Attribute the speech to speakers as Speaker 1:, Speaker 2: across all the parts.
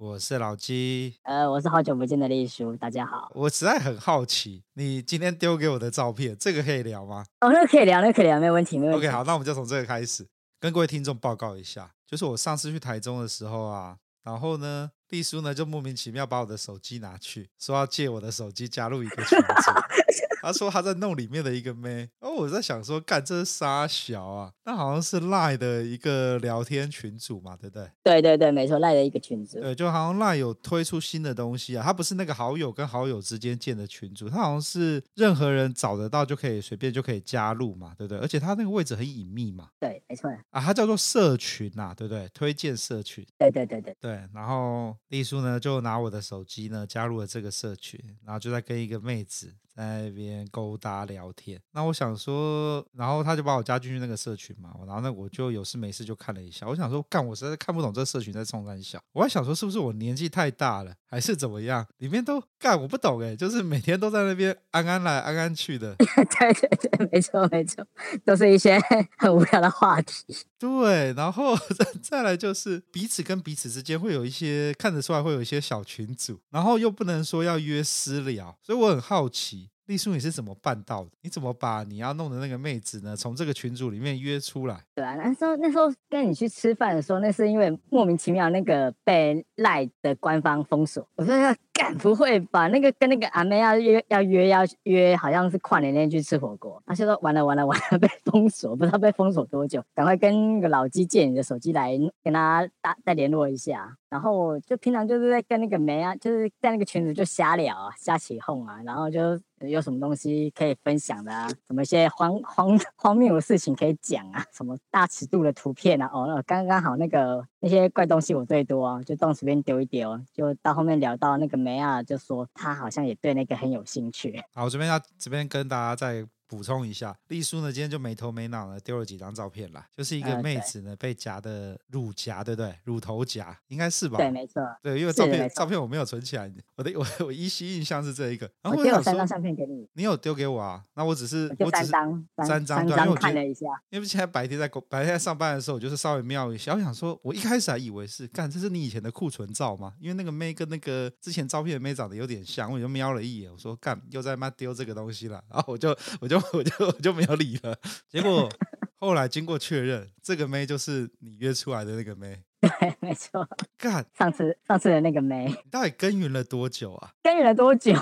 Speaker 1: 我是老鸡，
Speaker 2: 呃，我是好久不见的丽叔，大家好。
Speaker 1: 我实在很好奇，你今天丢给我的照片，这个可以聊吗？
Speaker 2: 哦，那个可以聊，那个可以聊，没问题，没问题。
Speaker 1: OK，好，那我们就从这个开始，跟各位听众报告一下，就是我上次去台中的时候啊，然后呢，丽叔呢就莫名其妙把我的手机拿去，说要借我的手机加入一个群组。他说他在弄里面的一个妹，哦，我在想说，干这是杀小啊？那好像是赖的一个聊天群组嘛，对不对？
Speaker 2: 对对对，没错，赖的一个群组。
Speaker 1: 对，就好像赖有推出新的东西啊，他不是那个好友跟好友之间建的群组，他好像是任何人找得到就可以随便就可以加入嘛，对不对？而且他那个位置很隐秘嘛。
Speaker 2: 对，没错。
Speaker 1: 啊，他叫做社群呐、啊，对不对？推荐社群。
Speaker 2: 对对对对。
Speaker 1: 对，然后丽叔呢就拿我的手机呢加入了这个社群，然后就在跟一个妹子。在那边勾搭聊天，那我想说，然后他就把我加进去那个社群嘛，然后那我就有事没事就看了一下，我想说，干，我实在看不懂这社群在冲三小，我还想说是不是我年纪太大了，还是怎么样？里面都干，我不懂哎，就是每天都在那边安安来安安去的，
Speaker 2: 对对对，没错没错，都是一些 很无聊的话题。
Speaker 1: 对，然后再再来就是彼此跟彼此之间会有一些看得出来会有一些小群组，然后又不能说要约私聊，所以我很好奇。丽叔，你是怎么办到的？你怎么把你要弄的那个妹子呢，从这个群组里面约出来？
Speaker 2: 对啊，那时候那时候跟你去吃饭的时候，那是因为莫名其妙那个被赖的官方封锁。我说要干，不会吧？那个跟那个阿妹要约要约要约，好像是跨年那天去吃火锅。他就说完了完了完了，被封锁，不知道被封锁多久。赶快跟那个老鸡借你的手机来跟他打再联络一下。然后就平常就是在跟那个梅啊，就是在那个群组就瞎聊啊，瞎起哄啊，然后就有什么东西可以分享的啊，什么一些荒荒荒谬的事情可以讲啊，什么大尺度的图片啊，哦，那刚刚好那个那些怪东西我最多啊，就动随便丢一丢，就到后面聊到那个梅亚，就说他好像也对那个很有兴趣。
Speaker 1: 好，我这边要这边跟大家再。补充一下，丽叔呢今天就没头没脑的丢了几张照片啦，就是一个妹子呢被夹的乳夹，对不对？乳头夹应该是吧？
Speaker 2: 对，没错。
Speaker 1: 对，因为照片照片我没有存起来，我的 我我依稀印象是这一个。然后
Speaker 2: 我丢三张相片给你，
Speaker 1: 你有丢给我啊？那我只是
Speaker 2: 我三张，
Speaker 1: 三张，
Speaker 2: 三张看了一下。
Speaker 1: 因为现在白天在白天在上班的时候，我就是稍微瞄一下，我想说，我一开始还以为是干，这是你以前的库存照吗？因为那个妹跟那个之前照片的妹长得有点像，我就瞄了一眼，我说干，又在妈丢这个东西了，然后我就我就我就我就。没有理了，结果后来经过确认，这个妹就是你约出来的那个妹。
Speaker 2: 对，没错。
Speaker 1: 干，
Speaker 2: 上次上次的那个妹，
Speaker 1: 你到底耕耘了多久啊？
Speaker 2: 耕耘了多久？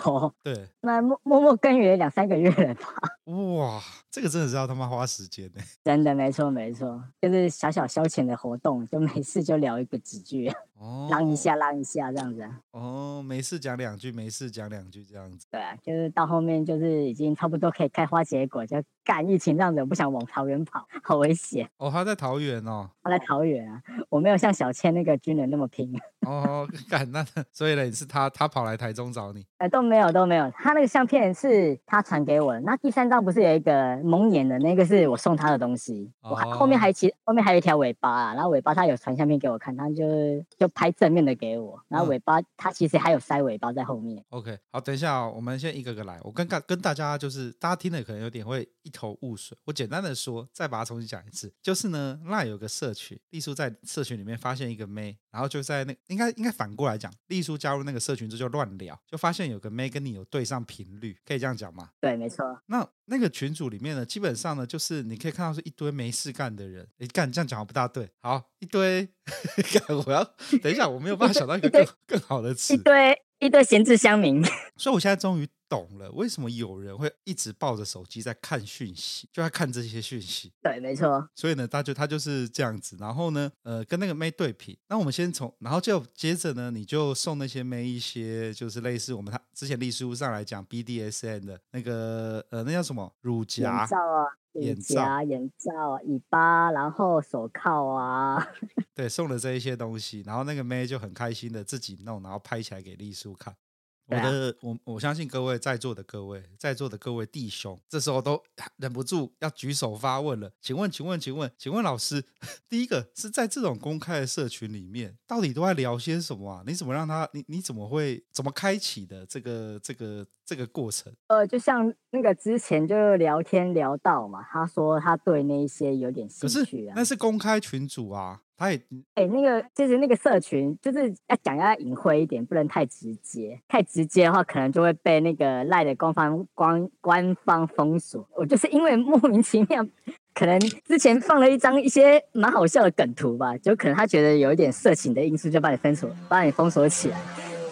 Speaker 1: 对，
Speaker 2: 那默默默耕耘了两三个月了吧？
Speaker 1: 哇，这个真的是要他妈花时间呢。
Speaker 2: 真的，没错没错，就是小小消遣的活动，就没事就聊一个几句，哦，浪一下浪一下这样子。
Speaker 1: 哦，没事讲两句，没事讲两句这样子。
Speaker 2: 对啊，就是到后面就是已经差不多可以开花结果，就干疫情这样子，我不想往桃园跑，好危险。
Speaker 1: 哦，他在桃园哦。
Speaker 2: 他在桃园啊，我没有像小千那个军人那么拼。
Speaker 1: 哦，干那，所以呢，是他他跑来台中找你？
Speaker 2: 哎，都没有都没有，他那个相片是他传给我的。那第三张不是有一个蒙眼的那个是我送他的东西，哦、我还后面还其后面还有一条尾巴啊，然后尾巴他有传相片给我看，他就就拍正面的给我，然后尾巴、嗯、他其实还有塞尾巴在后面。
Speaker 1: OK，好，等一下、哦，我们先一个个来，我跟跟跟大家就是大家听了可能有点会一头雾水。我简单的说，再把它重新讲一次，就是呢，那有个社群，丽叔在社群里面发现一个妹，然后就在那应该应该反过来讲，丽叔加入那个社群之后就乱聊，就发现有个妹跟你有对上频率，可以这样讲吗？
Speaker 2: 对，没错。
Speaker 1: 那那个群组里面呢，基本上呢，就是你可以看到是一堆没事干的人。哎，干这样讲不大对。好，一堆，干我要等一下，我没有办法想到一个更更好的词。
Speaker 2: 一堆一堆闲置乡民。
Speaker 1: 所以我现在终于。懂了，为什么有人会一直抱着手机在看讯息，就在看这些讯息？
Speaker 2: 对，没错。
Speaker 1: 所以呢，他就他就是这样子。然后呢，呃，跟那个妹对比。那我们先从，然后就接着呢，你就送那些妹一些，就是类似我们他之前历史书上来讲 BDSN 的那个，呃，那叫什么？乳夹、
Speaker 2: 眼罩啊，眼夹、眼罩啊，尾巴，然后手铐啊。
Speaker 1: 对，送了这一些东西，然后那个妹就很开心的自己弄，然后拍起来给丽叔看。我的我我相信各位在座的各位在座的各位弟兄，这时候都忍不住要举手发问了。请问，请问，请问，请问老师，第一个是在这种公开的社群里面，到底都在聊些什么啊？你怎么让他你你怎么会怎么开启的这个这个这个过程？
Speaker 2: 呃，就像那个之前就聊天聊到嘛，他说他对那一些有点兴趣啊，
Speaker 1: 那是公开群组啊。他也
Speaker 2: 哎、欸，那个就是那个社群，就是要讲要隐晦一点，不能太直接。太直接的话，可能就会被那个赖的官方官官方封锁。我就是因为莫名其妙，可能之前放了一张一些蛮好笑的梗图吧，就可能他觉得有一点色情的因素，就把你封锁，把你封锁起来。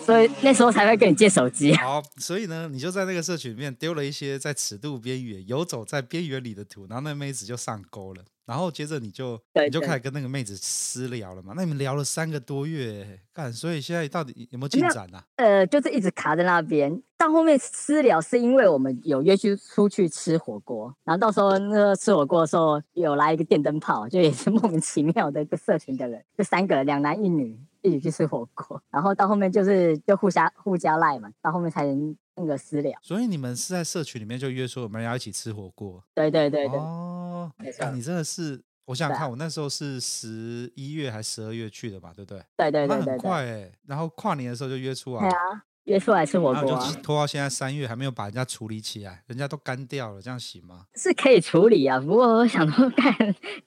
Speaker 2: 所以那时候才会跟你借手机。
Speaker 1: 好，所以呢，你就在那个社群里面丢了一些在尺度边缘、游走在边缘里的图，然后那妹子就上钩了。然后接着你就你就开始跟那个妹子私聊了嘛？那你们聊了三个多月，干，所以现在到底有没有进展啊？
Speaker 2: 呃，就是一直卡在那边。到后面私聊是因为我们有约去出去吃火锅，然后到时候那个吃火锅的时候有来一个电灯泡，就也是莫名其妙的一个社群的人，就三个人，两男一女一起去吃火锅。然后到后面就是就互相互加赖嘛，到后面才能那个私聊。
Speaker 1: 所以你们是在社群里面就约说我们要一起吃火锅？
Speaker 2: 对对对对。
Speaker 1: 哦。啊、你真的是，我想想看，我那时候是十一月还是十二月去的吧，对不对？
Speaker 2: 对对对，对，
Speaker 1: 很快哎。然后跨年的时候就约出来，
Speaker 2: 对啊，约出来吃火
Speaker 1: 锅，拖到现在三月还没有把人家处理起来，人家都干掉了，这样行吗？
Speaker 2: 是可以处理啊，不过我想说，看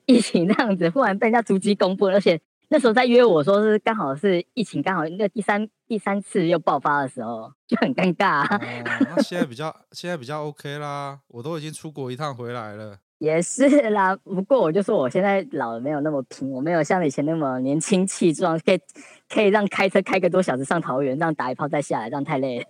Speaker 2: 疫情这样子，忽然被人家逐级公布，而且那时候在约我说是刚好是疫情刚好那第三第三次又爆发的时候，就很尴尬、啊
Speaker 1: 哦。那现在比较现在比较 OK 啦，我都已经出国一趟回来了。
Speaker 2: 也是啦，不过我就说我现在老了，没有那么拼，我没有像以前那么年轻气壮，可以可以让开车开个多小时上桃园，这样打一炮再下来，这样太累了。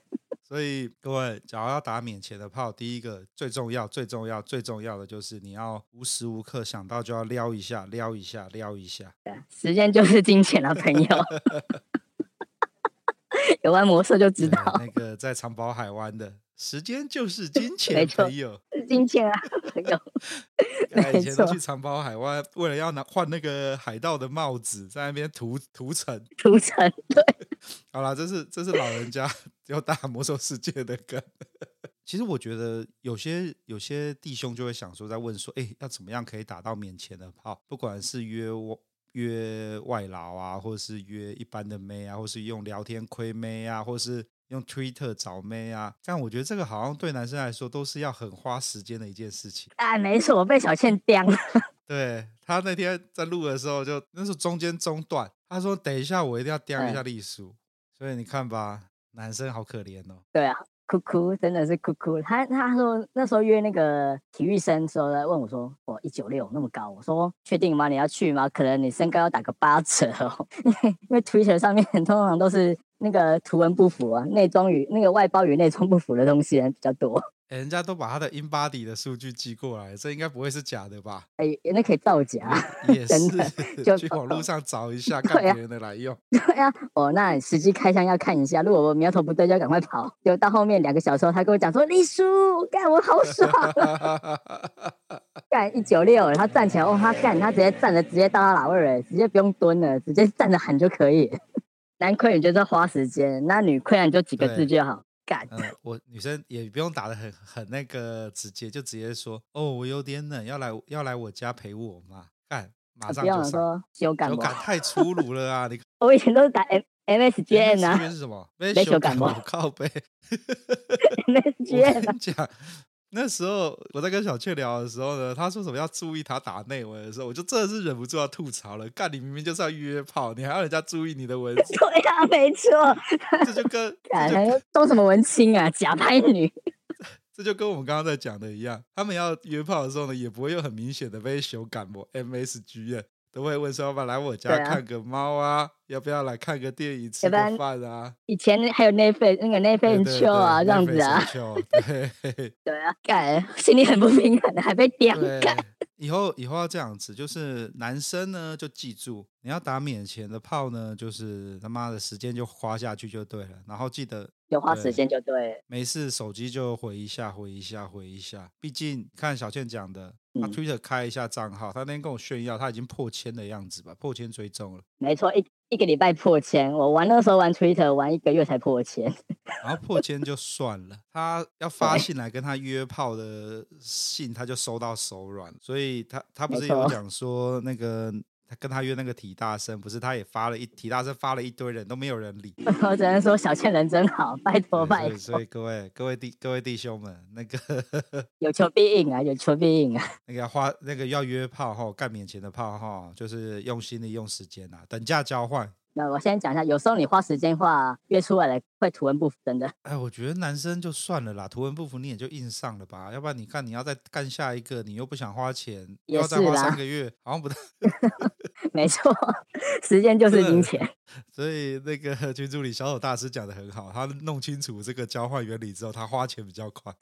Speaker 1: 所以各位，假如要打免钱的炮，第一个最重要、最重要、最重要的就是你要无时无刻想到就要撩一下、撩一下、撩一下。
Speaker 2: 对，时间就是金钱啊，朋友。有玩魔兽就知道，
Speaker 1: 那个在长宝海湾的。时间就是金 钱，朋友是。
Speaker 2: 金钱啊，朋友。
Speaker 1: 以前都去长跑海湾，为了要拿换那个海盗的帽子，在那边屠屠城。
Speaker 2: 屠城，对。
Speaker 1: 好啦，这是这是老人家要打魔兽世界的梗。其实我觉得有些有些弟兄就会想说，在问说，哎，要怎么样可以打到免钱的炮？不管是约约外劳啊，或是约一般的妹啊，或是用聊天亏妹啊，或是。用 Twitter 找妹啊，这样我觉得这个好像对男生来说都是要很花时间的一件事情。
Speaker 2: 哎，没错，我被小倩刁了。
Speaker 1: 对，他那天在录的时候就，就那时候中间中断，他说等一下我一定要刁一下丽叔。所以你看吧，男生好可怜哦。
Speaker 2: 对啊，哭哭真的是哭哭。他他说那时候约那个体育生的时候，问我说：“我一九六那么高，我说确定吗？你要去吗？可能你身高要打个八折哦，因为因为 Twitter 上面 通常都是。”那个图文不符啊，内装与那个外包与内装不符的东西人比较多。
Speaker 1: 欸、人家都把他的 InBody 的数据寄过来，这应该不会是假的吧？
Speaker 2: 哎、欸，那可以造假，
Speaker 1: 也是。
Speaker 2: 就
Speaker 1: 去网络上找一下，看别人的来用。
Speaker 2: 对呀、啊，哦，那实际开箱要看一下，如果我苗头不对，就要赶快跑。就到后面两个小时后，他跟我讲说：“丽叔，干我好爽，干一九六，他站起来，哦，他干，他直接站着，直接到他哪位，直接不用蹲了，直接站着喊就可以。”男亏你就是花时间，那女亏你就几个字就好。
Speaker 1: 干，我女生也不用打的很很那个直接，就直接说哦，我有点冷，要来要来我家陪我嘛。干，马上就上。说
Speaker 2: 修感
Speaker 1: 修感太粗鲁了啊！你
Speaker 2: 我以前都是打 M M S G N 啊。
Speaker 1: 是什么？没修感冒，靠背。
Speaker 2: M S G N。
Speaker 1: 讲那时候我在跟小雀聊的时候呢，他说什么要注意他打内文的时候，我就真的是忍不住要吐槽了。干，你明明就是要约炮，你还要人家注意你的文字？
Speaker 2: 对呀、啊，没错。
Speaker 1: 这就跟
Speaker 2: 装什么文青啊，假拍女。
Speaker 1: 这就跟我们刚刚在讲的一样，他们要约炮的时候呢，也不会有很明显的被羞感冒 MSG 都会问说要不要来我家看个猫啊，啊要不要来看个电影、吃个饭啊？
Speaker 2: 以前还有那份那个那份秋啊，这样子啊。
Speaker 1: 对
Speaker 2: 对啊，干，心里很不平衡，还被 点干。
Speaker 1: 以后以后要这样子，就是男生呢就记住，你要打免钱的炮呢，就是他妈的时间就花下去就对了，然后记得
Speaker 2: 有花时间就对，
Speaker 1: 没事手机就回一下回一下回一下，毕竟看小倩讲的，他 Twitter 开一下账号，他那天跟我炫耀他已经破千的样子吧，破千追踪了，
Speaker 2: 没错一。一个礼拜破千，我玩那时候玩 Twitter 玩一个月才破千，
Speaker 1: 然后破千就算了，他要发信来跟他约炮的信，他就收到手软，所以他他不是有讲说那个。他跟他约那个体大生，不是他也发了一体大生发了一堆人都没有人理。
Speaker 2: 我 只能说小倩人真好，拜托拜托。
Speaker 1: 所以各位各位弟各位弟兄们，那个
Speaker 2: 有求必应啊，有求必应啊。
Speaker 1: 那个要花那个要约炮哈，干免钱的炮哈，就是用心的用时间啊，等价交换。
Speaker 2: 那我先讲一下，有时候你花时间话约出来了会图文不符，真的。
Speaker 1: 哎，我觉得男生就算了啦，图文不符你也就硬上了吧，要不然你看你要再干下一个，你又不想花钱，又要再花三个月，好像不太。
Speaker 2: 没错，时间就是金钱。
Speaker 1: 所以那个群助理小丑大师讲的很好，他弄清楚这个交换原理之后，他花钱比较快。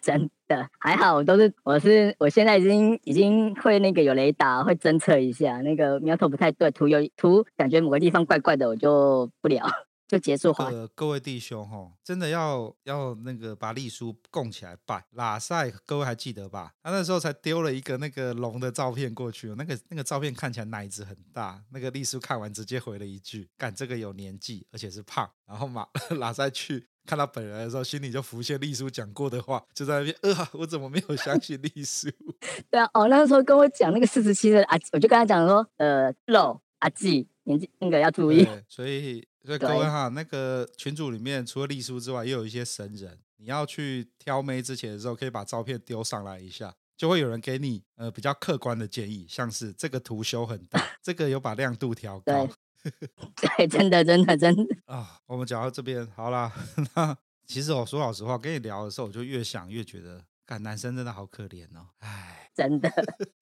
Speaker 2: 真的还好，我都是我是我现在已经已经会那个有雷达会侦测一下，那个苗头不太对，图有图感觉某个地方怪怪的，我就不聊。就结束话。
Speaker 1: 呃，各位弟兄哈，真的要要那个把丽叔供起来拜。拉塞，各位还记得吧？他那时候才丢了一个那个龙的照片过去，那个那个照片看起来奶子很大。那个丽叔看完直接回了一句：“干这个有年纪，而且是胖。”然后马 拉塞去看到本人的时候，心里就浮现丽叔讲过的话，就在那边呃，我怎么没有相信丽叔？
Speaker 2: 对啊，哦，那个时候跟我讲那个四十七的阿，我就跟他讲说，呃，肉阿季年纪那个要注意，
Speaker 1: 所以。所以各位哈，那个群组里面除了丽叔之外，也有一些神人。你要去挑妹之前的时候，可以把照片丢上来一下，就会有人给你呃比较客观的建议，像是这个图修很大，这个有把亮度调高。
Speaker 2: 对，真的，真的，真的
Speaker 1: 啊。我们讲到这边好啦。那其实我说老实话，跟你聊的时候，我就越想越觉得，看男生真的好可怜哦。唉，
Speaker 2: 真的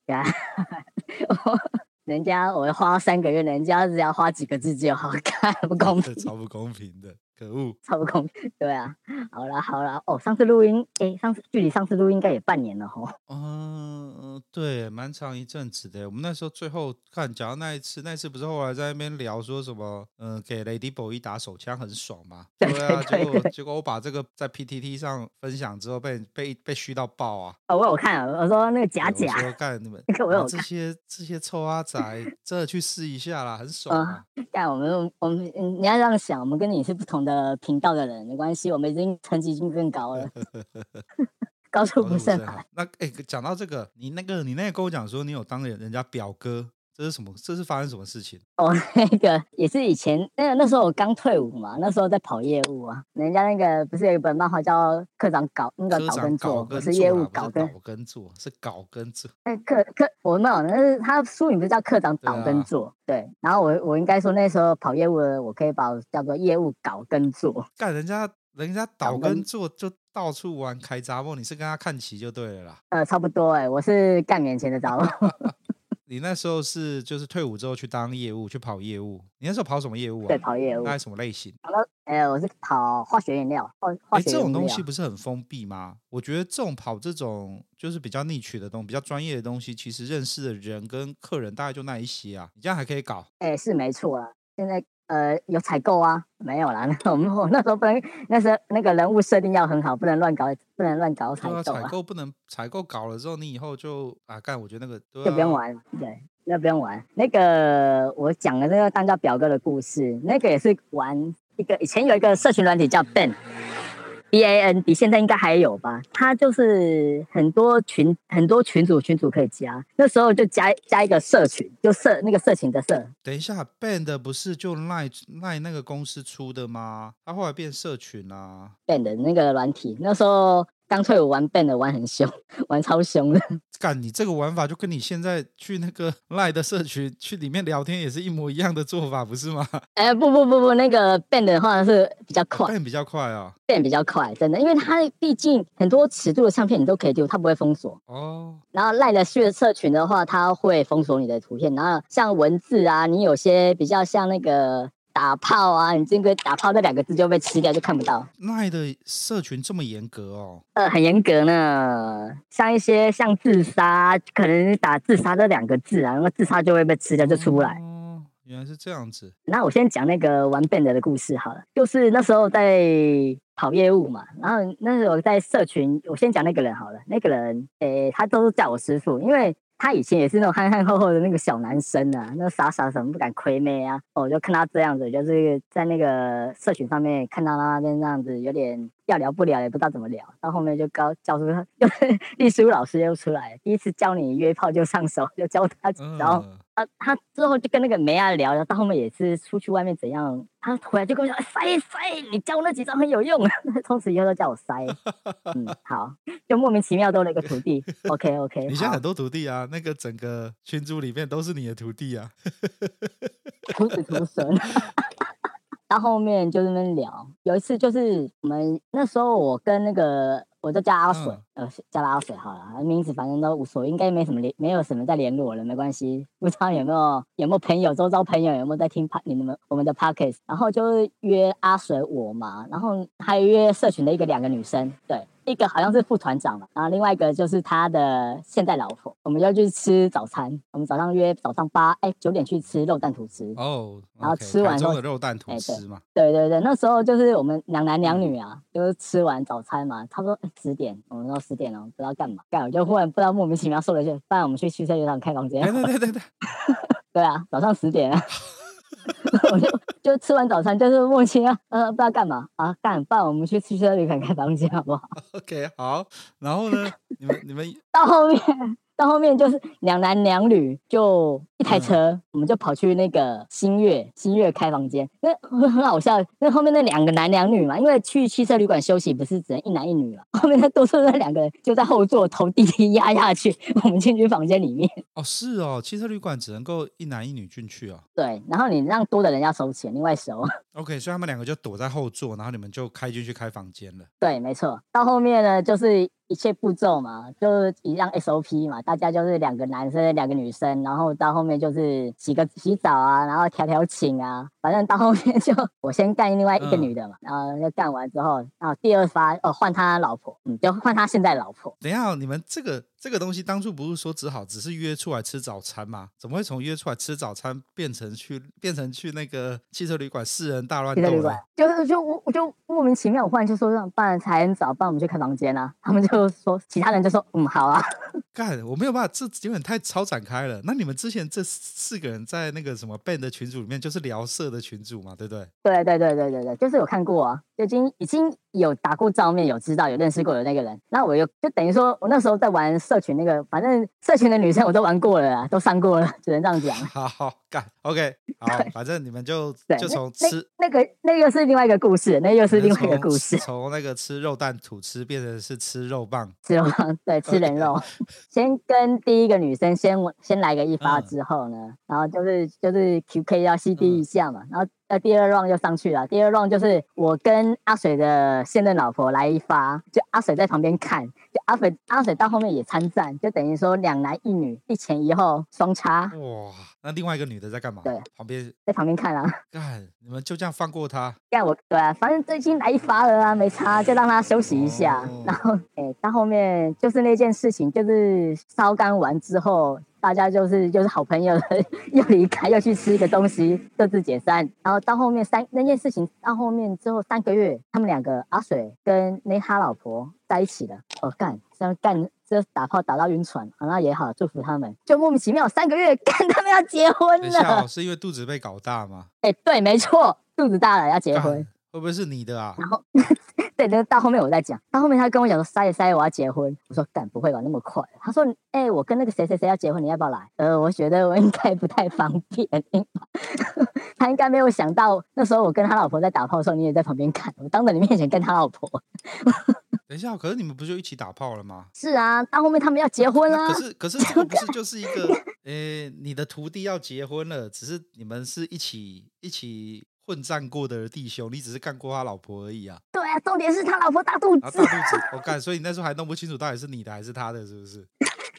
Speaker 2: 呀。人家我花三个月，人家只要花几个字就好看，不公平，
Speaker 1: 超不公平的。可恶，
Speaker 2: 超不公平。对啊，好了好了，哦，上次录音，哎，上次距离上次录音应该也半年了吼。
Speaker 1: 嗯、呃，对，蛮长一阵子的。我们那时候最后看，讲到那一次，那一次不是后来在那边聊说什么，嗯、呃，给 Lady Boy 打手枪很爽嘛？对啊，结果结果我把这个在 PTT 上分享之后被，被被被嘘到爆啊！
Speaker 2: 哦，我有看，我说那个假假，
Speaker 1: 我你们，
Speaker 2: 我有
Speaker 1: 这些这些臭阿仔，真的去试一下啦，很爽啊！
Speaker 2: 干、呃、我们我们你要这样想，我们跟你是不同的频道的人没关系，我们已经层级已经更高了，高处不胜寒。
Speaker 1: 那哎，讲到这个，你那个你那个跟我讲说，你有当人人家表哥，这是什么？这是发生什么事情？
Speaker 2: 哦，那个也是以前那个那时候我刚退伍嘛，那时候在跑业务啊。人家那个不是有一本漫画叫《科长搞那个搞跟做》，不是业务搞跟
Speaker 1: 搞跟做，是搞跟做。
Speaker 2: 哎，科科我没有，那是他书名不是叫《科长搞跟做》。对，然后我我应该说那时候跑业务的，我可以把我叫做业务搞跟做。
Speaker 1: 干人家人家倒跟做就到处玩开杂货，你是跟他看齐就对了啦。
Speaker 2: 呃，差不多哎，我是干眼前的杂货。
Speaker 1: 你那时候是就是退伍之后去当业务，去跑业务。你那时候跑什么业务啊？
Speaker 2: 对，跑业务。
Speaker 1: 那什么类型？
Speaker 2: 跑了呃，我是跑化学原料。化化学。
Speaker 1: 这种东西不是很封闭吗？我觉得这种跑这种就是比较 niche 的东西，比较专业的东西，其实认识的人跟客人大概就那一些啊。你这样还可以搞？
Speaker 2: 哎，是没错啊。现在。呃，有采购啊？没有啦。那 我们我那时候不能，那时候那个人物设定要很好，不能乱搞，不能乱搞采购啊。
Speaker 1: 采购不能采购搞了之后，你以后就啊干，我觉得那个、啊、
Speaker 2: 就不用玩，对，那不用玩。那个我讲的那个当家表哥的故事，那个也是玩一个以前有一个社群软体叫 Ben。B A N D 现在应该还有吧？他就是很多群很多群主群主可以加，那时候就加加一个社群，就社那个社群的社。
Speaker 1: 等一下，Band 不是就赖赖那个公司出的吗？他后来变社群啊。
Speaker 2: Band 那个软体，那时候刚退伍玩 Band 的玩很凶，玩超凶的。
Speaker 1: 干，你这个玩法就跟你现在去那个 赖的社群去里面聊天也是一模一样的做法，不是吗？
Speaker 2: 哎、欸，不不不不，那个 Band 的话是比较快
Speaker 1: ，Band 比较快啊
Speaker 2: ，Band 比较快，真的，因为它毕竟很多尺度的唱片你都可以丢，它不会封锁
Speaker 1: 哦。
Speaker 2: 然后赖的社社群的话，它会封锁你的图片，然后像文字啊，你有些比较像那个。打炮啊！你这个打炮这两个字就被吃掉，就看不到。
Speaker 1: 奈的社群这么严格哦？
Speaker 2: 呃，很严格呢。像一些像自杀，可能打自杀这两个字啊，然后自杀就会被吃掉，就出不来。
Speaker 1: 哦，原来是这样子。
Speaker 2: 那我先讲那个玩 band 的故事好了。就是那时候在跑业务嘛，然后那时候在社群，我先讲那个人好了。那个人，诶，他都是叫我师傅，因为。他以前也是那种憨憨厚厚的那个小男生啊，那傻傻什么不敢亏妹啊。我就看他这样子，就是在那个社群上面看到他那边这样子，有点要聊不聊，也不知道怎么聊。到后面就高教出他，就是丽书老师又出来，第一次教你约炮就上手，就教他，然后。啊，他之后就跟那个梅亚聊，然后到后面也是出去外面怎样，他回来就跟我说：“塞塞，你教我那几招很有用。”从此以后都叫我塞。嗯，好，就莫名其妙多了一个徒弟。OK OK，
Speaker 1: 你现在很多徒弟啊，那个整个群组里面都是你的徒弟啊，
Speaker 2: 徒子徒孙。到后面就是那边聊，有一次就是我们那时候我跟那个。我就叫阿水，呃，叫他阿水好了，名字反正都无所谓，应该没什么联，没有什么在联络了，没关系。不知道有没有有没有朋友，周遭朋友有没有在听帕你们我们的 podcast，然后就约阿水我嘛，然后还约社群的一个两个女生，对。一个好像是副团长嘛，然后另外一个就是他的现代老婆，我们就去吃早餐。我们早上约早上八哎九点去吃肉蛋吐司
Speaker 1: 哦，
Speaker 2: 然后吃完之后
Speaker 1: 的肉蛋吐司嘛，
Speaker 2: 对对对，那时候就是我们两男两女啊，就是吃完早餐嘛，差不多十点，我们说十点了，不知道干嘛，干我就忽然不知道莫名其妙说了一句，不然我们去汽车旅馆开房间。
Speaker 1: 对对对对，
Speaker 2: 对啊，早上十点啊。我就就吃完早餐，就是莫名其妙，呃，不知道干嘛啊，干饭，我们去汽车旅馆开房间好不好
Speaker 1: ？OK，好。然后呢，你们你们
Speaker 2: 到后面。到后面就是两男两女，就一台车，嗯、我们就跑去那个新月新月开房间。那很好笑，那后面那两个男两女嘛，因为去汽车旅馆休息不是只能一男一女嘛，后面那多出那两个人就在后座头低低压下去，我们进去房间里面。
Speaker 1: 哦，是哦，汽车旅馆只能够一男一女进去哦。
Speaker 2: 对，然后你让多的人要收钱，另外收。
Speaker 1: OK，所以他们两个就躲在后座，然后你们就开进去开房间了。
Speaker 2: 对，没错。到后面呢，就是。一切步骤嘛，就是一样 SOP 嘛，大家就是两个男生，两个女生，然后到后面就是洗个洗澡啊，然后调调情啊，反正到后面就我先干另外一个女的嘛，嗯、然后就干完之后，然后第二发哦换他老婆，嗯，就换他现在老婆。
Speaker 1: 等一下，你们这个。这个东西当初不是说只好只是约出来吃早餐吗？怎么会从约出来吃早餐变成去变成去那个汽车旅馆四人大乱斗呢？
Speaker 2: 就是就我我就莫名其妙，我忽然就说让办才很早，帮我们去看房间啊。他们就说其他人就说嗯好啊。
Speaker 1: 干，我没有办法，这有点太超展开了。那你们之前这四个人在那个什么 band 的群组里面，就是聊色的群组嘛，对不对？
Speaker 2: 对对对对对对，就是有看过啊，已经已经有打过照面，有知道有认识过的那个人。那我又就等于说我那时候在玩社群那个，反正社群的女生我都玩过了啊，都上过了，只能这样讲。
Speaker 1: 好好干，OK，好，反正你们就 就从吃
Speaker 2: 那，那个那个是另外一个故事，那又是另外一个故事。
Speaker 1: 从那个吃肉蛋土吃变成是吃肉棒，
Speaker 2: 吃肉棒，对，吃人肉。先跟第一个女生先先来个一发之后呢，嗯、然后就是就是 QK 要 CD 一下嘛，嗯、然后。呃，第二 round 就上去了。第二 round 就是我跟阿水的现任老婆来一发，就阿水在旁边看，就阿水阿水到后面也参战，就等于说两男一女一前一后双插。
Speaker 1: 哇，那另外一个女的在干嘛？
Speaker 2: 对，
Speaker 1: 旁边
Speaker 2: 在旁边看啊。
Speaker 1: 干，你们就这样放过她？
Speaker 2: 干我对啊，反正最近来一发了啊，没差，就让她休息一下。哦、然后哎，到后面就是那件事情，就是烧干完之后。大家就是就是好朋友，又离开，又去吃一个东西，各自解散。然后到后面三那件事情到后面之后三个月，他们两个阿水跟那他老婆在一起了。哦干，这样干这打炮打到晕船，好，那也好，祝福他们。就莫名其妙三个月干他们要结婚了，
Speaker 1: 是因为肚子被搞大吗？
Speaker 2: 哎，对，没错，肚子大了要结婚。
Speaker 1: 会不会是你的啊？
Speaker 2: 然后，对，那到后面我再讲。到后面他跟我讲说：“塞塞，我要结婚。”我说：“干，不会吧，那么快？”他说：“哎、欸，我跟那个谁谁谁要结婚，你要不要来？”呃，我觉得我应该不太方便。他应该没有想到，那时候我跟他老婆在打炮的时候，你也在旁边看。我当着你面前跟他老婆。
Speaker 1: 等一下，可是你们不就一起打炮了吗？
Speaker 2: 是啊，到后面他们要结婚了。
Speaker 1: 可是可是这个不是就是一个，呃，你的徒弟要结婚了，只是你们是一起一起混战过的弟兄，你只是干过他老婆而已啊。
Speaker 2: 对啊，重点是他老婆大肚子。
Speaker 1: 大肚子，我干，所以你那时候还弄不清楚到底是你的还是他的，是不是？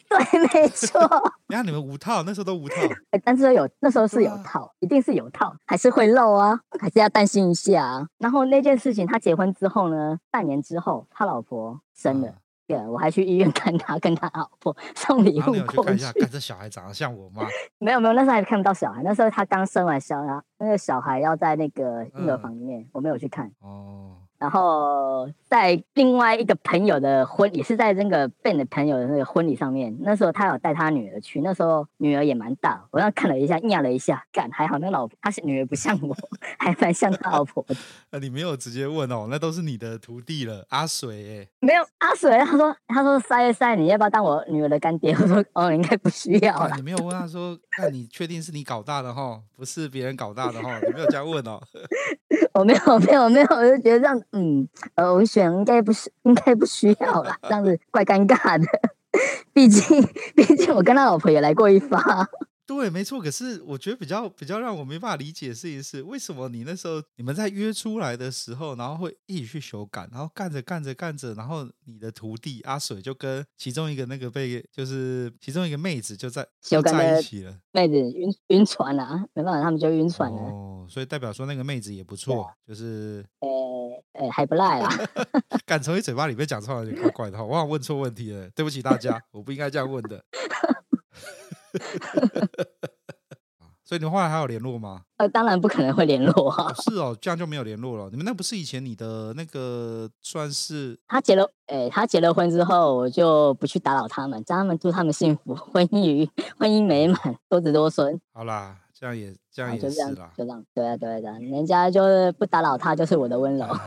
Speaker 2: 对，没错。
Speaker 1: 你看你们无套，那时候都无套。
Speaker 2: 哎，但是有那时候是有套，啊、一定是有套，还是会漏啊，还是要担心一下啊。然后那件事情，他结婚之后呢，半年之后，他老婆生了。啊对，我还去医院看他，跟他老婆送礼物过去。
Speaker 1: 看一下，看这小孩长得像我吗？
Speaker 2: 没有没有，那时候还看不到小孩，那时候他刚生完小孩，那个小孩要在那个婴儿房里面，嗯、我没有去看。哦。然后在另外一个朋友的婚，也是在那个 Ben 的朋友的那个婚礼上面，那时候他有带他女儿去，那时候女儿也蛮大，我刚看了一下，压了一下，干还好，那老婆他是女儿不像我，还蛮像他老婆的。
Speaker 1: 那 你没有直接问哦，那都是你的徒弟了，阿水哎，
Speaker 2: 没有阿水，他说他说塞塞，你要不要当我女儿的干爹？我说哦，应该不需要、啊。
Speaker 1: 你没有问他说，那你确定是你搞大的哈，不是别人搞大的哈？你没有这样问哦。
Speaker 2: 我没有没有没有，我就觉得这样，嗯，呃，我选应该不是，应该不需要啦，这样子怪尴尬的。毕竟 毕竟我跟他老婆也来过一发。
Speaker 1: 对，没错。可是我觉得比较比较让我没办法理解的事情是，为什么你那时候你们在约出来的时候，然后会一起去修改，然后干着干着干着，然后你的徒弟阿水就跟其中一个那个被就是其中一个妹子就在就在一起了，
Speaker 2: 妹子晕晕船了啊，没办法，他们就晕船了。
Speaker 1: 哦，所以代表说那个妹子也不错，就是
Speaker 2: 呃呃还不赖啊。
Speaker 1: 敢从你嘴巴里面讲出来有点怪怪的，我好像问错问题了，对不起大家，我不应该这样问的。所以你们后来还有联络吗？
Speaker 2: 呃，当然不可能会联络啊。
Speaker 1: 是哦，这样就没有联络了。你们那不是以前你的那个算是？
Speaker 2: 他结了，哎，他结了婚之后，我就不去打扰他们，让他们祝他们幸福，婚姻与婚姻美满，多子多孙。
Speaker 1: 好啦，这样也这样也是啦，
Speaker 2: 就这样，对啊，对啊，人家就是不打扰他，就是我的温柔。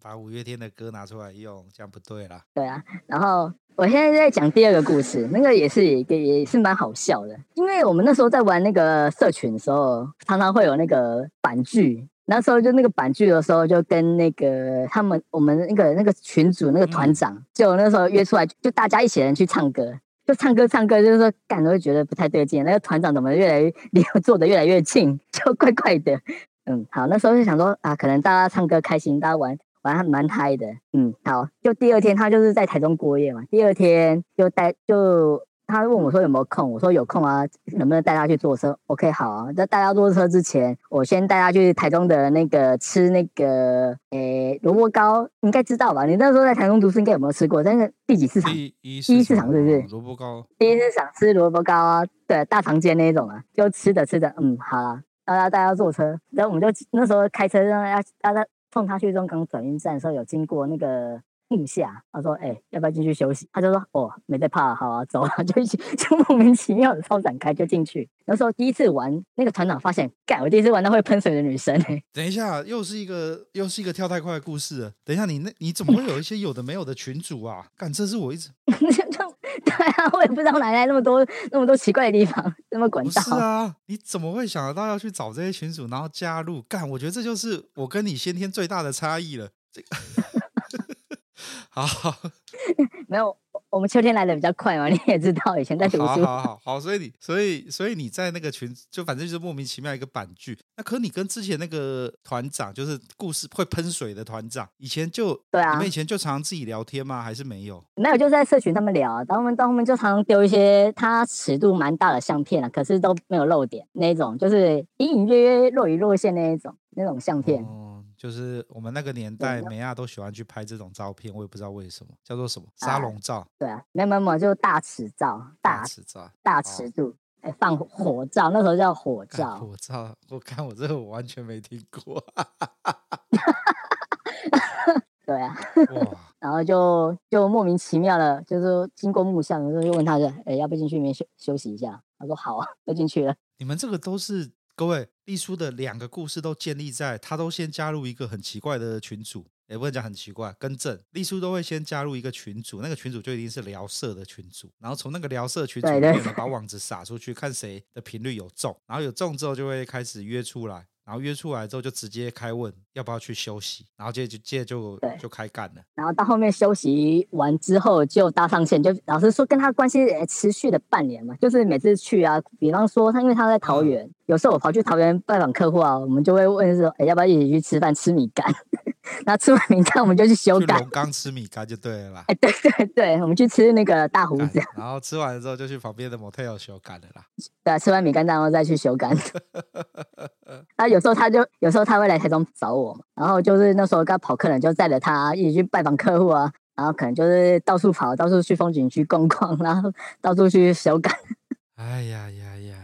Speaker 1: 把五月天的歌拿出来用，这样不对啦。
Speaker 2: 对啊，然后我现在在讲第二个故事，那个也是一个也是蛮好笑的，因为我们那时候在玩那个社群的时候，常常会有那个板剧，那时候就那个板剧的时候，就跟那个他们我们那个那个群主那个团长，嗯、就那时候约出来，就大家一起人去唱歌，就唱歌唱歌，就是说干都会觉得不太对劲，那个团长怎么越来越 离我坐的越来越近，就怪怪的。嗯，好，那时候就想说啊，可能大家唱歌开心，大家玩。玩还蛮嗨的，嗯，好，就第二天他就是在台中过夜嘛。第二天就带就他问我说有没有空，我说有空啊，能不能带他去坐车？OK，好啊。在带他坐车之前，我先带他去台中的那个吃那个诶萝卜糕，应该知道吧？你那时候在台中读书，应该有没有吃过？在那个第几市场？第一市场是不是？
Speaker 1: 萝卜糕。
Speaker 2: 第一市场吃萝卜糕啊，对，大长街那种啊，就吃着吃着，嗯，好了，大家带他坐车，然后我们就那时候开车让要大家。送他去中港转运站的时候，有经过那个木下，他说：“哎、欸，要不要进去休息？”他就说：“哦，没在怕，好啊，走啊。”就一起 就莫名其妙的超展开就进去。那时候第一次玩，那个团长发现，干，我第一次玩到会喷水的女生。
Speaker 1: 等一下，又是一个又是一个跳太快的故事。等一下，你那你怎么会有一些有的没有的群主啊？干，这是我一直
Speaker 2: 对啊，我也不知道哪来那么多那么多奇怪的地方，那么管道。
Speaker 1: 是啊，你怎么会想得到要去找这些群主，然后加入？干，我觉得这就是我跟你先天最大的差异了。这个，好，好，
Speaker 2: 没有。我们秋天来的比较快嘛，你也知道，以前在读书。
Speaker 1: 好好好好，所以你，所以，所以你在那个群，就反正就是莫名其妙一个板剧。那可你跟之前那个团长，就是故事会喷水的团长，以前就对啊，你们以前就常常自己聊天吗？还是没有？
Speaker 2: 没有，就是在社群他们聊，然后我们，然后我们就常常丢一些他尺度蛮大的相片啊，可是都没有漏点那一种，就是隐隐约约若隐若现那一种那种相片。哦
Speaker 1: 就是我们那个年代，美亚都喜欢去拍这种照片，我也不知道为什么，叫做什么沙龙照。啊、
Speaker 2: 对啊，没有没有没，就是大尺照，大尺照，大尺度，哎、哦，放火照，那时候叫火 照。
Speaker 1: 火照，我看我这个我完全没听过。
Speaker 2: 对啊，然后就就莫名其妙的，就是经过木像的时候，就问他，哎，要不要进去里面休休息一下？他说好啊，就进去了。
Speaker 1: 你们这个都是。各位，丽叔的两个故事都建立在他都先加入一个很奇怪的群组，也不能讲很奇怪，更正，丽叔都会先加入一个群组，那个群组就一定是聊色的群组，然后从那个聊色群组里面 把网子撒出去，看谁的频率有中，然后有中之后就会开始约出来，然后约出来之后就直接开问要不要去休息，然后接着就接着就就开干了。
Speaker 2: 然后到后面休息完之后就搭上线，就老实说跟他关系持续了半年嘛，就是每次去啊，比方说他因为他在桃园，嗯、有时候我跑去桃园拜访客户啊，我们就会问说，哎，要不要一起去吃饭吃米干？然后吃完米干，我们就去修改。
Speaker 1: 龙岗吃米干就对了啦。
Speaker 2: 哎，对对对，我们去吃那个大胡子。
Speaker 1: 然后吃完之后就去旁边的 motel 修改了啦。
Speaker 2: 对啊，吃完米干然后再去修改。啊，有时候他就有时候他会来台中找我，然后就是那时候刚跑客人，就载着他一起去拜访客户啊，然后可能就是到处跑，到处去风景区逛逛，然后到处去修改。
Speaker 1: 哎呀呀呀呀！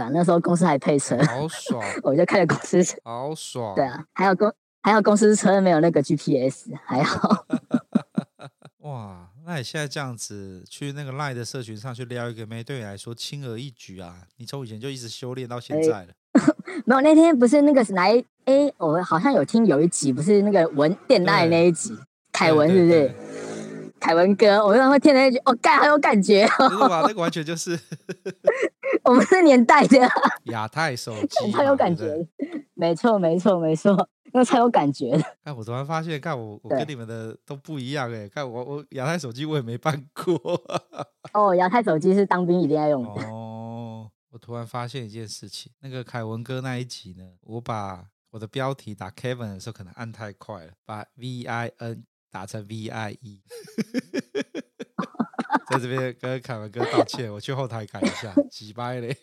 Speaker 2: 对啊，那时候公司还配车，
Speaker 1: 好爽，
Speaker 2: 我就开着公司车，
Speaker 1: 好爽。
Speaker 2: 对啊，还有公。还有公司车没有那个 GPS，还好。
Speaker 1: 哇，那你现在这样子去那个 Line 的社群上去撩一个妹，对你来说轻而易举啊？你从以前就一直修炼到现在了。
Speaker 2: 欸、没有，那天不是那个是来，哎，我好像有听有一集，不是那个文电爱那一集，凯文是不是？凯文哥，我刚刚会听那句，哦，干，好有感觉哦。
Speaker 1: 是吧？那个完全就是
Speaker 2: 我们是年代的
Speaker 1: 亚太手机，
Speaker 2: 超有感觉。没错，没错，没错。那才有感觉。
Speaker 1: 看，我突然发现，看我我跟你们的都不一样哎。看我我亚太手机我也没办过。
Speaker 2: 哦，亚太手机是当兵一定要用的。
Speaker 1: 哦，我突然发现一件事情，那个凯文哥那一集呢，我把我的标题打 Kevin 的时候可能按太快了，把 V I N 打成 V I E。在这边跟凯文哥道歉，我去后台改一下，几掰嘞。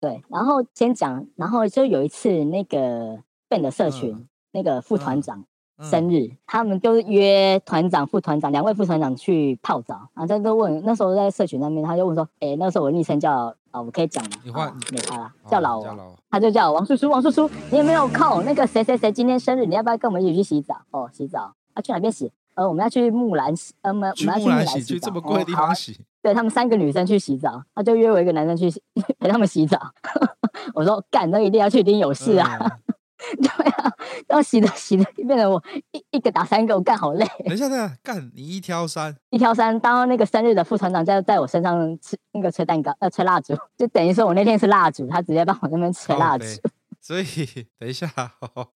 Speaker 2: 对，然后先讲，然后就有一次那个 Ben 的社群，嗯、那个副团长生日，嗯、他们就是约团长、副团长两位副团长去泡澡，然后他都问，那时候在社群那边，他就问说，哎，那时候我昵称叫啊，我可以讲吗？
Speaker 1: 你换
Speaker 2: 没他了，叫老
Speaker 1: 王，老
Speaker 2: 他就叫我王叔叔，王叔叔，你有没有空？那个谁谁谁今天生日，你要不要跟我们一起去洗澡？哦，洗澡，啊，去哪边洗？呃，我们要去木兰洗，呃，我们我们要去木兰洗，
Speaker 1: 去这么贵的地方洗。哦
Speaker 2: 对，他们三个女生去洗澡，他就约我一个男生去 陪他们洗澡。我说干，那一定要去，一定有事啊！嗯、对啊，然后洗的 洗的，变成我一一个打三个，我干好累。
Speaker 1: 等一下，等一下，干你一挑三，
Speaker 2: 一挑三。当那个生日的副团长在在我身上吃那个吹蛋糕，呃，吹蜡烛，就等于说我那天是蜡烛，他直接帮我那边吹蜡烛。
Speaker 1: 所以等一下，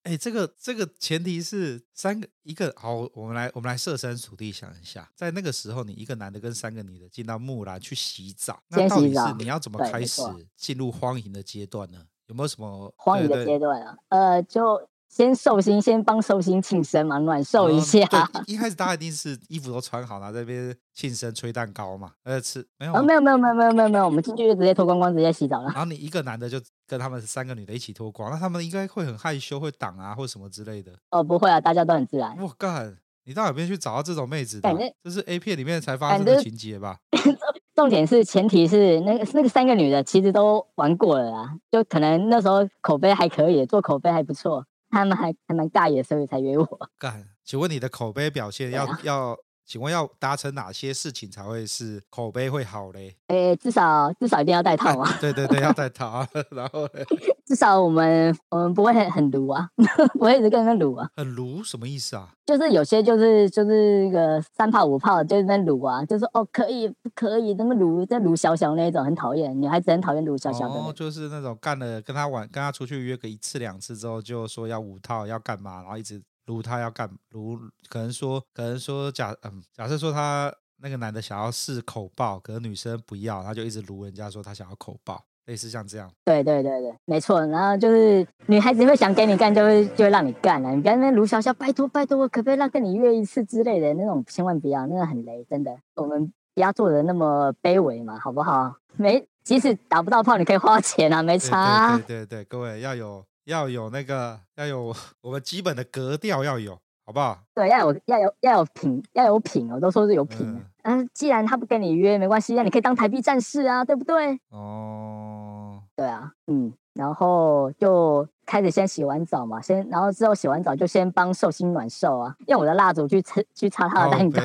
Speaker 1: 哎、欸，这个这个前提是三个一个好，我们来我们来设身处地想一下，在那个时候，你一个男的跟三个女的进到木兰去洗澡，那到底是你要怎么开始进入荒淫的阶段呢？有没有什么
Speaker 2: 荒淫的阶段啊？呃，就。先寿星，先帮寿星庆生嘛，暖寿一下。
Speaker 1: 嗯、一开始大家一定是衣服都穿好了，在那边庆生、吹蛋糕嘛，呃，吃没有、
Speaker 2: 哦？没有，没有，没有，没有，没有，没有。我们进去就直接脱光光，直接洗澡了。
Speaker 1: 然后 你一个男的就跟他们三个女的一起脱光，那他们应该会很害羞，会挡啊，或什么之类的。
Speaker 2: 哦，不会啊，大家都很自然。
Speaker 1: 我干，你到哪边去找到这种妹子的？这是 A 片里面才发生的情节吧？
Speaker 2: 重点是，前提是那个那个三个女的其实都玩过了啊，就可能那时候口碑还可以，做口碑还不错。他们还还蛮尬意的，所以才约我。
Speaker 1: 干，请问你的口碑表现要、啊、要？请问要达成哪些事情才会是口碑会好嘞？
Speaker 2: 诶、欸，至少至少一定要戴套啊！
Speaker 1: 对对对，要戴套啊。然后呢？
Speaker 2: 至少我们我们不会很很卢啊，不会一直跟那卢啊。
Speaker 1: 很卢什么意思啊？
Speaker 2: 就是有些就是就是一个三炮五炮，就是那卢啊，就是哦可以不可以那么卢，在卢小小那种很讨厌，女孩子很讨厌卢小小的。
Speaker 1: 哦，就是那种干了跟他玩，跟他出去约个一次两次之后，就说要五套要干嘛，然后一直。如他要干，如可能说，可能说假嗯，假设说他那个男的想要试口爆，可能女生不要，他就一直如人家说他想要口爆，类似像这样。
Speaker 2: 对对对对，没错。然后就是女孩子会想给你干，就会就会让你干了。你不要那边卢小小，拜托拜托，我可不可以让跟你约一次之类的那种，千万不要，那个很雷，真的。我们不要做的那么卑微嘛，好不好？没，即使打不到炮，你可以花钱啊，没差。
Speaker 1: 对对对对，各位要有。要有那个，要有 我们基本的格调要有，好不好？
Speaker 2: 对，要有要有要有品，要有品我，都说是有品。嗯、啊，既然他不跟你约，没关系，那你可以当台币战士啊，对不对？哦，对啊，嗯，然后就。开始先洗完澡嘛，先然后之后洗完澡就先帮寿星暖寿啊，用我的蜡烛去擦去擦他的蛋糕。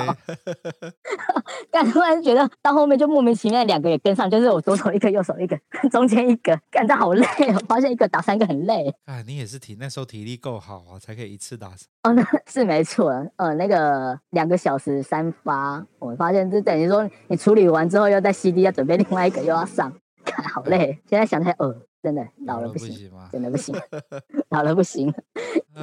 Speaker 2: 但突然觉得到后面就莫名其妙两个也跟上，就是我左手一个右手一个，中间一个，干这好累，哦发现一个打三个很累。
Speaker 1: 哎，你也是体那时候体力够好啊，才可以一次打。
Speaker 2: 哦，那是没错，呃，那个两个小时三发，我发现就等于说你处理完之后又在 CD 要准备另外一个又要上。看好累。现在想起来，呃，真的老了不行？真的不行，老了不行。
Speaker 1: 啊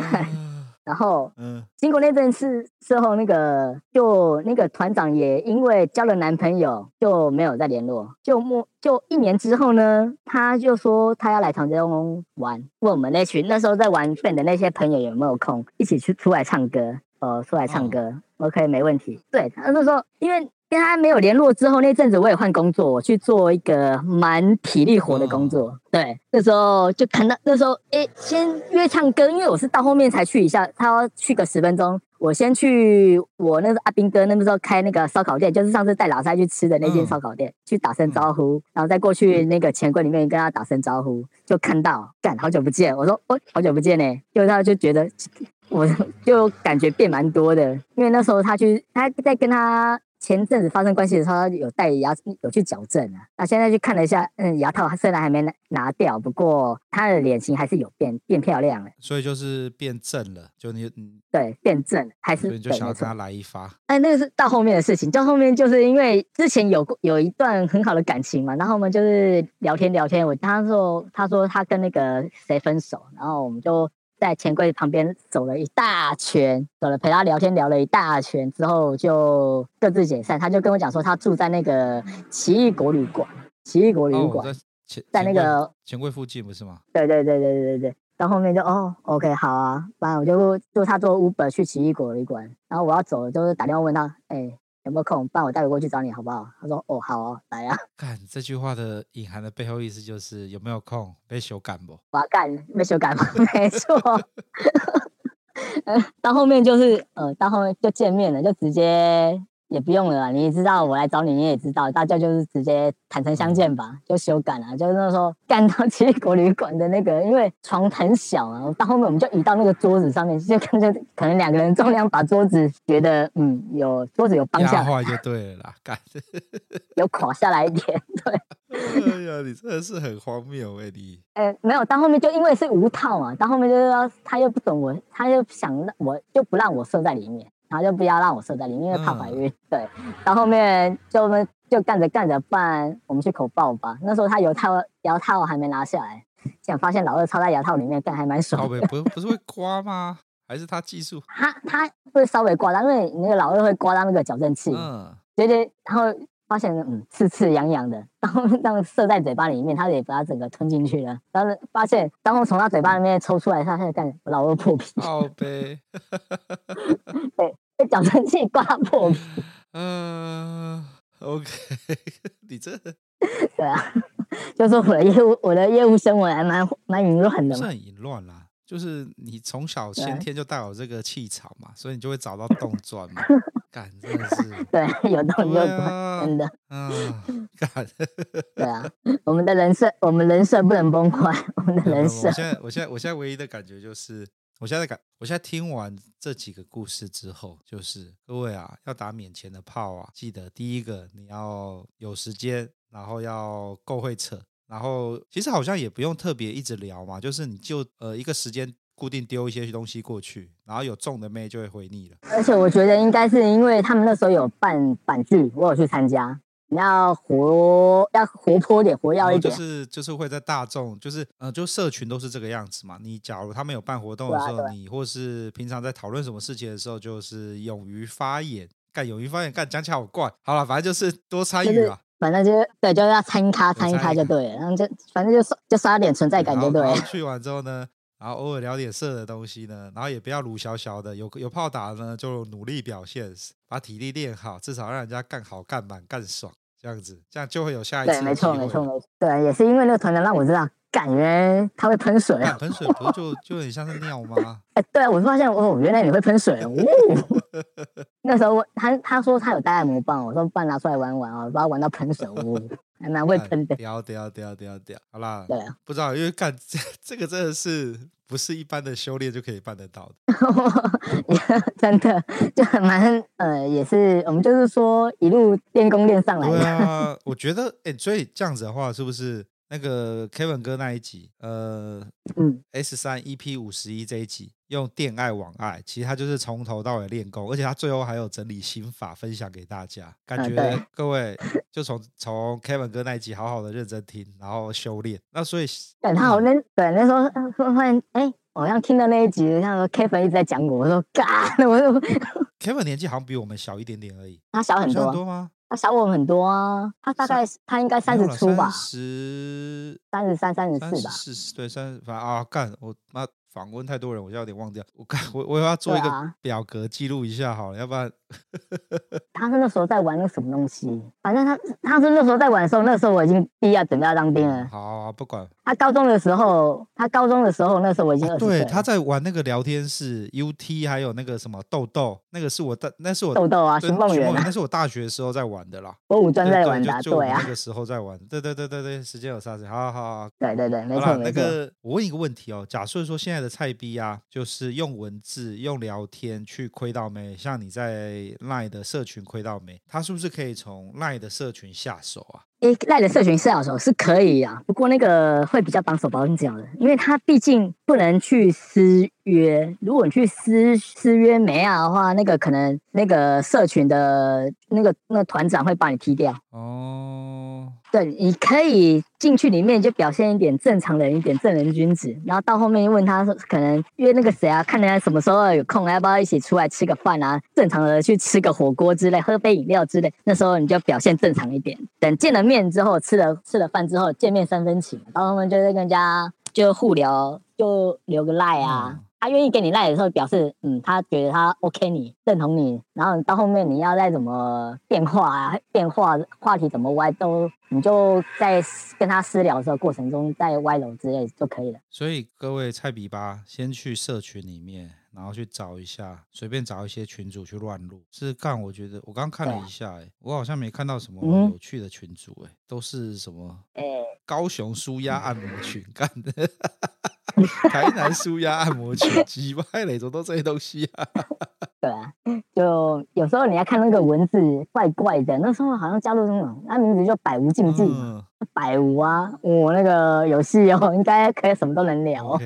Speaker 2: 然后，
Speaker 1: 嗯，
Speaker 2: 经过那阵事之后，那个就那个团长也因为交了男朋友，就没有再联络。就莫就一年之后呢，他就说他要来长洲玩，问我们那群那时候在玩 band 的那些朋友有没有空一起去出来唱歌。呃，出来唱歌，哦，OK，没问题。对，他那时候因为跟他没有联络之后，那阵子我也换工作，我去做一个蛮体力活的工作。哦、对，那时候就看到那时候，哎，先约唱歌，因为我是到后面才去一下，他要去个十分钟，我先去我那个阿兵哥那时候开那个烧烤店，就是上次带老三去吃的那间烧烤店，嗯、去打声招呼，然后再过去那个钱柜里面跟他打声招呼，就看到，干，好久不见，我说，哦，好久不见呢，就他就觉得。我就感觉变蛮多的，因为那时候他去，他在跟他前阵子发生关系的时候，他有戴牙，有去矫正啊。那现在去看了一下，嗯，牙套他虽然还没拿拿掉，不过他的脸型还是有变，变漂亮了。
Speaker 1: 所以就是变正了，就你嗯，
Speaker 2: 对，变正还是。
Speaker 1: 所以你就想要跟他来一发。
Speaker 2: 哎，那个是到后面的事情，到后面就是因为之前有过有一段很好的感情嘛，然后我们就是聊天聊天，我他说他说他跟那个谁分手，然后我们就。在钱柜旁边走了一大圈，走了陪他聊天聊了一大圈之后，就各自解散。他就跟我讲说，他住在那个奇异果旅馆，奇异果旅馆、哦、在，在那个
Speaker 1: 钱柜附近不是吗？
Speaker 2: 对对对对对对对。到后面就哦，OK，好啊，不然我就就他坐 Uber 去奇异果旅馆，然后我要走了，就是打电话问他，哎。有没有空？帮我带我过去找你好不好？他说：“哦，好哦，来啊。”
Speaker 1: 干这句话的隐含的背后意思就是有没有空？被修改不？
Speaker 2: 我要干，被修改吗？没错。嗯，到后面就是呃，到后面就见面了，就直接。也不用了，你也知道我来找你，你也知道，大家就是直接坦诚相见吧，就修改了。就是那时候干到奇异果旅馆的那个，因为床很小啊，到后面我们就移到那个桌子上面，就看着可能两个人重量把桌子觉得嗯有桌子有帮下来，
Speaker 1: 压坏就对了啦，干
Speaker 2: 有垮下来一点，对。
Speaker 1: 哎呀，你真的是很荒谬哎，你。
Speaker 2: 呃，没有，到后面就因为是无套嘛，到后面就是说他又不懂我，他又想让我就不让我射在里面。然后就不要让我射在里面，因为怕怀孕。嗯、对，到后，后面就我们就干着干着，不然我们去口爆吧。那时候他有套牙套还没拿下来，想发现老二插在牙套里面，干还蛮爽的。
Speaker 1: 不不是会刮吗？还是他技术？
Speaker 2: 他他会稍微刮到，因为那个老二会刮到那个矫正器。嗯。对对，然后。发现嗯，刺刺痒痒的，然后让射在嘴巴里面，他也把它整个吞进去了。然后发现，当我从他嘴巴里面抽出来，他开始干老二破皮。
Speaker 1: 好呗。
Speaker 2: 对，被矫正器刮破皮。
Speaker 1: 嗯、呃、，OK，你这。
Speaker 2: 对啊，就是我的业务，我的业务生活还蛮蛮淫乱的。
Speaker 1: 是很淫乱啦，就是你从小先天就带有这个气场嘛，所以你就会找到洞钻嘛。干真的是
Speaker 2: 对，有动就钻，真的。
Speaker 1: 嗯，干。
Speaker 2: 对啊，我们的人设，我们人设不能崩坏。我们的人设。
Speaker 1: 我现在，我现在，我现在唯一的感觉就是，我现在感，我现在听完这几个故事之后，就是各位啊，要打免钱的炮啊，记得第一个你要有时间，然后要够会扯，然后其实好像也不用特别一直聊嘛，就是你就呃一个时间。固定丢一些东西过去，然后有中的妹就会回你了。
Speaker 2: 而且我觉得应该是因为他们那时候有办板剧，我有去参加。你要活，要活泼点，活跃一点。
Speaker 1: 就是就是会在大众，就是呃，就社群都是这个样子嘛。你假如他们有办活动的时候，你或是平常在讨论什么事情的时候，就是勇于发言，干勇于发言，干讲起来好怪。好了，反正就是多参与啊。
Speaker 2: 反正就对，就要参咖参咖就对了，然后就反正就刷就刷点存在感就对了。
Speaker 1: 去完之后呢？然后偶尔聊点色的东西呢，然后也不要鲁小小的，有有炮打呢就努力表现，把体力练好，至少让人家干好干满干爽，这样子，这样就会有下一次。
Speaker 2: 对，没错，没错，没错。对，也是因为那个团长让我知道，感觉他会喷水
Speaker 1: 啊。喷水不是就就很像是尿吗？
Speaker 2: 哎，对啊，我发现哦，原来你会喷水哦。那时候我他他说他有带按摩棒，我说不然拿出来玩玩啊，把它玩到喷水哦。还蛮会喷的，
Speaker 1: 屌屌屌屌屌，好啦，
Speaker 2: 对啊，
Speaker 1: 不知道，因为干这这个真的是不是一般的修炼就可以办得到的，
Speaker 2: 真的就很蛮呃，也是我们就是说一路练功练上来的。
Speaker 1: 对啊，我觉得哎、欸，所以这样子的话，是不是那个 Kevin 哥那一集，呃，
Speaker 2: 嗯
Speaker 1: ，S 三 EP 五十一这一集用电爱网爱，其实他就是从头到尾练功，而且他最后还有整理心法分享给大家，感觉各位就从从 Kevin 哥那一集好好的认真听，然后修炼。那所以
Speaker 2: 等他好那对那时候说发现哎。好像听到那一集，像说 Kevin 一直在讲我，我说干，我说
Speaker 1: Kevin 年纪好像比我们小一点点而已，
Speaker 2: 他小很多，
Speaker 1: 多吗？
Speaker 2: 他小我们很多啊，他大概他应该三十出吧，
Speaker 1: 十
Speaker 2: 三十三、三十四吧，
Speaker 1: 四对三十，反正啊干我妈。访问太多人，我就有点忘掉。我看我我要做一个表格记录一下好了，啊、要不然
Speaker 2: 他是那时候在玩那个什么东西？反正他他是那时候在玩的时候，那时候我已经毕业准备要当兵了。
Speaker 1: 好，不管。
Speaker 2: 他高中的时候，他高中的时候，那时候我已经。
Speaker 1: 对，他在玩那个聊天室，UT 还有那个什么豆豆，那个是我大，那是我
Speaker 2: 豆豆啊，寻梦园，
Speaker 1: 那是我大学的时候在玩的啦。
Speaker 2: 我五专在玩的，对啊，
Speaker 1: 那个时候在玩。对对对对对，时间有差距。好好好，
Speaker 2: 对对对，没错没错。
Speaker 1: 那个我问一个问题哦，假设说现在的菜逼啊。就是用文字、用聊天去亏到妹，像你在赖的社群亏到妹，他是不是可以从赖的社群下手啊？
Speaker 2: 诶，赖的社群下手是可以啊，不过那个会比较绑手绑脚的，因为他毕竟不能去私约。如果你去私私约妹啊的话，那个可能那个社群的那个那个团长会把你踢掉。
Speaker 1: 哦，
Speaker 2: 你可以进去里面就表现一点正常人一点正人君子，然后到后面问他说，可能约那个谁啊，看人家什么时候有空，要不要一起出来吃个饭啊？正常的去吃个火锅之类，喝杯饮料之类，那时候你就表现正常一点。等见了面之后，吃了吃了饭之后，见面三分情，然后他们就在跟人家就互聊，就留个赖啊。他愿意给你赖的时候，表示嗯，他觉得他 OK 你认同你。然后到后面你要再怎么变化啊，变化话题怎么歪都，你就在跟他私聊的时候过程中再歪楼之类就可以了。
Speaker 1: 所以各位菜比吧，先去社群里面。然后去找一下，随便找一些群主去乱入。是干，我觉得我刚看了一下，哎，我好像没看到什么有趣的群主，哎，都是什么？高雄舒压按摩群干的，台南舒压按摩群，几百类种都这些东西啊。
Speaker 2: 对啊，就有时候你要看那个文字怪怪的，那时候好像加入那种，那名字叫百无禁忌，百无啊，我那个游戏哦，应该可以什么都能聊。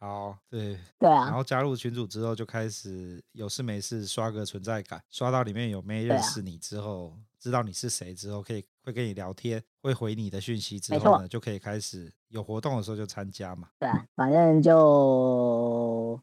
Speaker 1: 好，对
Speaker 2: 对啊，
Speaker 1: 然后加入群组之后，就开始有事没事刷个存在感，刷到里面有妹认识你之后，啊、知道你是谁之后，可以会跟你聊天，会回你的讯息之后呢，就可以开始有活动的时候就参加嘛。
Speaker 2: 对啊，反正就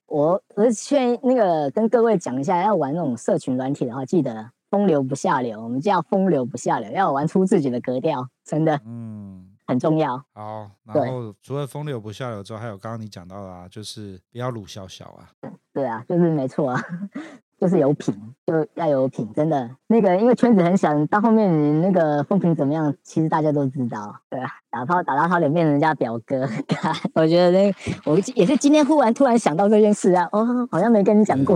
Speaker 2: 我我是劝那个跟各位讲一下，要玩那种社群软体的话，记得风流不下流，我们叫风流不下流，要玩出自己的格调，真的。嗯。很重要。
Speaker 1: 好，然后除了风流不下流之外，还有刚刚你讲到的啊，就是不要鲁小小啊。
Speaker 2: 对啊，就是没错啊，就是有品，就要有品，真的。那个因为圈子很小，到后面你那个风评怎么样，其实大家都知道。对啊，打炮打到他脸变成人家表哥，我觉得那我也是今天忽然突然想到这件事啊，哦，好像没跟你讲过。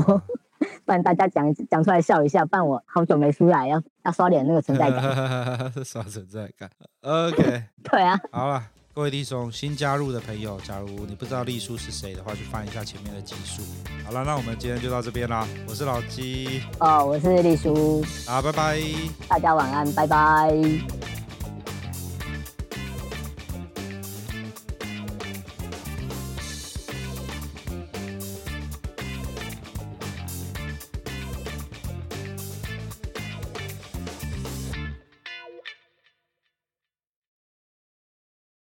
Speaker 2: 不然大家讲讲出来笑一下，不然我好久没出来，要要刷点那个存在感。
Speaker 1: 刷存在感。OK。
Speaker 2: 对啊。
Speaker 1: 好了，各位弟兄，新加入的朋友，假如你不知道丽叔是谁的话，去翻一下前面的集数。好了，那我们今天就到这边啦。我是老鸡。
Speaker 2: 哦，我是丽叔。
Speaker 1: 好，拜拜。
Speaker 2: 大家晚安，拜拜。